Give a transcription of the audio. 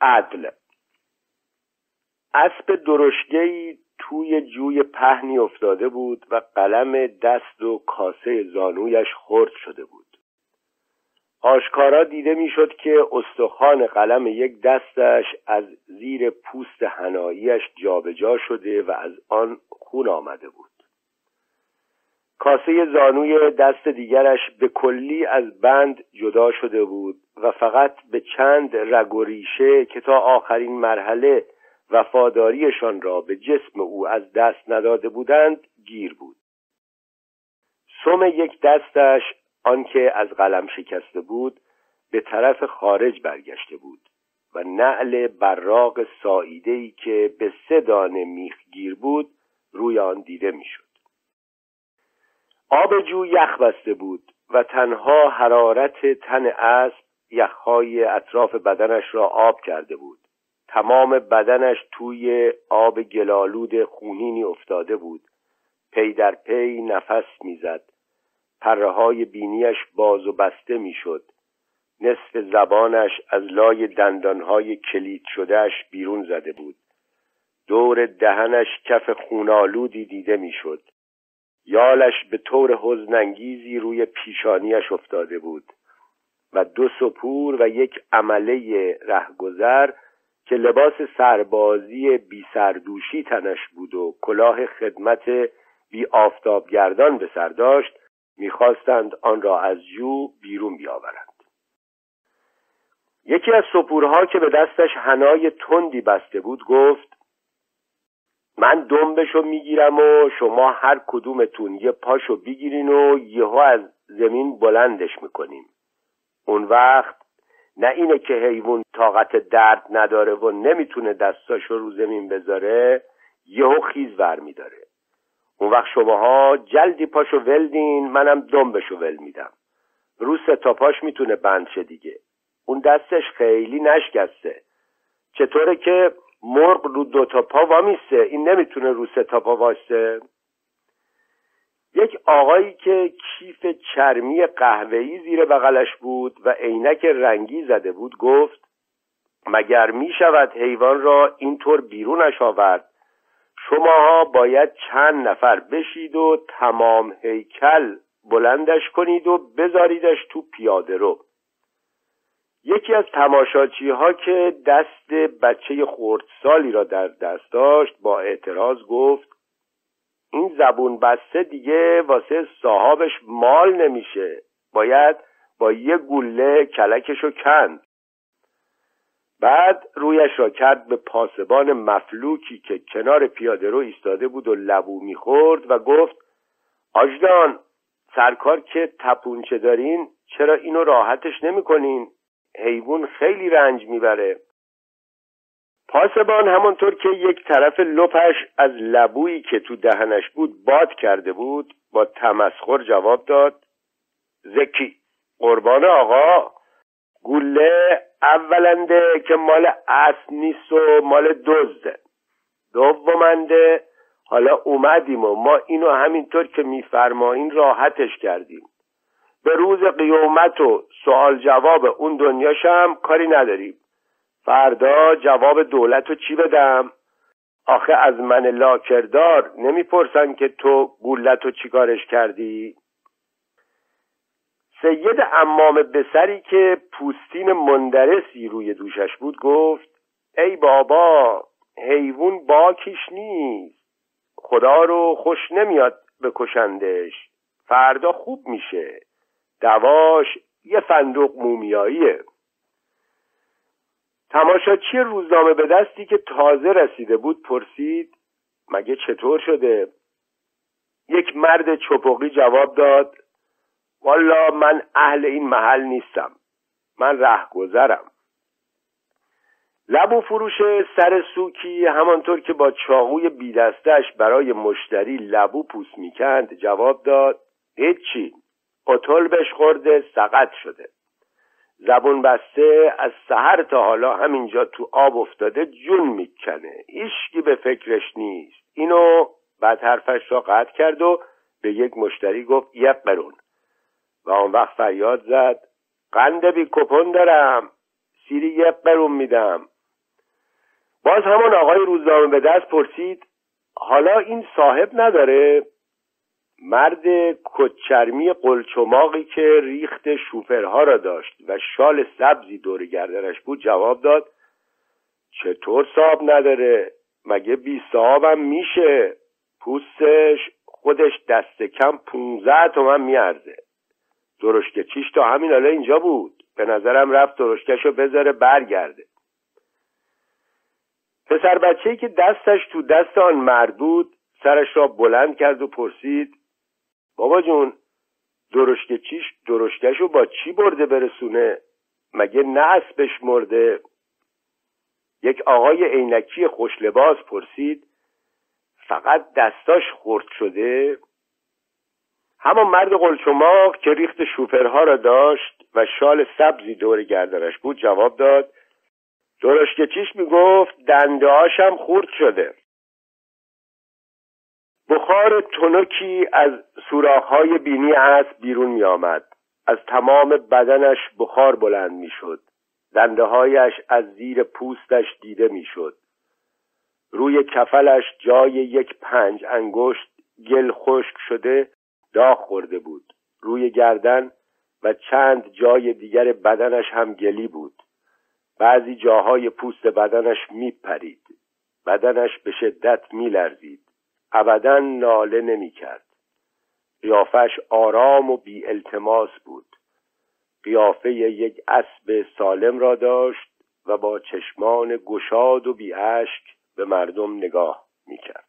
عدل. اسب درشگهای توی جوی پهنی افتاده بود و قلم دست و کاسه زانویش خرد شده بود. آشکارا دیده می‌شد که استخوان قلم یک دستش از زیر پوست هناییش جابجا شده و از آن خون آمده بود. کاسه زانوی دست دیگرش به کلی از بند جدا شده بود و فقط به چند رگ و ریشه که تا آخرین مرحله وفاداریشان را به جسم او از دست نداده بودند گیر بود. سم یک دستش آنکه از قلم شکسته بود به طرف خارج برگشته بود و نعل براق ساییدهی که به سه دانه میخ گیر بود روی آن دیده می‌شد. آب جو یخ بسته بود و تنها حرارت تن اسب یخهای اطراف بدنش را آب کرده بود. تمام بدنش توی آب گلالود خونینی افتاده بود. پی در پی نفس می‌زد. پره های بینیش باز و بسته می‌شد. نصف زبانش از لای دندانهای کلید شدهش بیرون زده بود. دور دهنش کف خونالودی دیده می‌شد. یالش به طور حزنانگیزی روی پیشانیش افتاده بود و دو سپور و یک عمله رهگذر که لباس سربازی بی سردوشی تنش بود و کلاه خدمت بی آفتابگردان به سر داشت می‌خواستند آن را از جو بیرون بیاورند. یکی از سپورها که به دستش هنای تندی بسته بود گفت من دنبشو می‌گیرم و شما هر کدومتون یه پاشو بگیرین و یهو از زمین بلندش می‌کنیم. اون وقت نه اینه که حیوان طاقت درد نداره و نمی‌تونه دستاشو رو زمین بذاره یهو خیز ور میداره. اون وقت شماها جلدی پاشو ولدین منم دنبشو ول میدم. رو سه پاش می‌تونه بند شه دیگه. اون دستش خیلی نشکسته. چطوره که مرغ رو دو تا پا وامیسته. این نمی‌تونه رو سه تا پا واسه. یک آقایی که کیف چرمی قهوه‌ای زیر بغلش بود و عینک رنگی زده بود گفت مگر می شود حیوان را اینطور بیرونش آورد؟ شماها باید چند نفر بشید و تمام هیکل بلندش کنید و بذاریدش تو پیاده رو. یکی از تماشاچی ها که دست بچه خردسالی را در دست داشت با اعتراض گفت این زبون بسته دیگه واسه صاحبش مال نمیشه. باید با یه گله کلکشو کند. بعد رویش را کرد به پاسبان مفلوکی که کنار پیاده رو ایستاده بود و لبو می‌خورد و گفت آجدان سرکار که تپونچه دارین چرا اینو راحتش نمی‌کنین؟ حیوان خیلی رنج می‌بره. پاسبان همانطور که یک طرف لپش از لبویی که تو دهنش بود باد کرده بود با تمسخر جواب داد زکی قربان آقا گله اولنده که مال اصل نیست و مال دزده دومنده حالا اومدیم و ما اینو همینطور که میفرمایین راحتش کردیم. به روز قیامت و سوال جواب اون دنیاشم کاری نداریم. فردا جواب دولت رو چی بدم؟ آخه از من لاکردار نمی‌پرسن که تو گولت رو چیکارش کردی؟ سید امام بسری که پوستین مندرسی روی دوشش بود گفت ای بابا حیوان باکیش نیست. خدا رو خوش نمیاد بکشندش. فردا خوب میشه. دواش یه فندق مومیاییه. تماشاچی روزنامه به دستی که تازه رسیده بود پرسید مگه چطور شده؟ یک مرد چپقی جواب داد والا من اهل این محل نیستم من رهگذرم. لبو فروش سر سوکی همانطور که با چاقوی بیدستش برای مشتری لبو پوست می‌کند جواب داد هیچی. اتل بش خورده سقط شده. زبون بسته از سحر تا حالا همینجا تو آب افتاده جون می‌کنه. هیچکی به فکرش نیست. اینو بعد حرفش را قطع کرد و به یک مشتری گفت یک قرون و آن وقت فریاد زد قند بی کپون دارم. سیری یک قرون میدم. باز همان آقای روزنامه به دست پرسید حالا این صاحب نداره؟ مرد کچرمی قلچماقی که ریخت شوفرها را داشت و شال سبزی دور گردنش بود جواب داد چطور صاحب نداره؟ مگه بی صاحبم میشه؟ پوستش خودش دست کم پونزه تومن میارزه. درشکه چیش تا همین حالا اینجا بود. به نظرم رفت درشکش رو بذاره برگرده. پسر بچه که دستش تو دست آن مرد بود سرش را بلند کرد و پرسید بابا جون درشکه چیش درشکش رو با چی برده برسونه؟ مگه نه اسبش مرده؟ یک آقای عینکی خوشلباس پرسید فقط دستاش خورد شده؟ همان مرد قلچماق که ریخت شوپرها را داشت و شال سبزی دور گردنش بود جواب داد درشکه چیش می‌گفت دنده هاشم خورد شده. بخار تنکی از سوراخهای بینی اسب بیرون می آمد. از تمام بدنش بخار بلند می شد. دنده از زیر پوستش دیده می شد. روی کفلش جای یک پنج انگشت گل خشک شده داغ خورده بود. روی گردن و چند جای دیگر بدنش هم گلی بود. بعضی جاهای پوست بدنش می پرید. بدنش به شدت می لرزید. ابدا ناله نمی کرد قیافش آرام و بی التماس بود. قیافه یک اسب سالم را داشت و با چشمان گشاد و بی اشک به مردم نگاه می کرد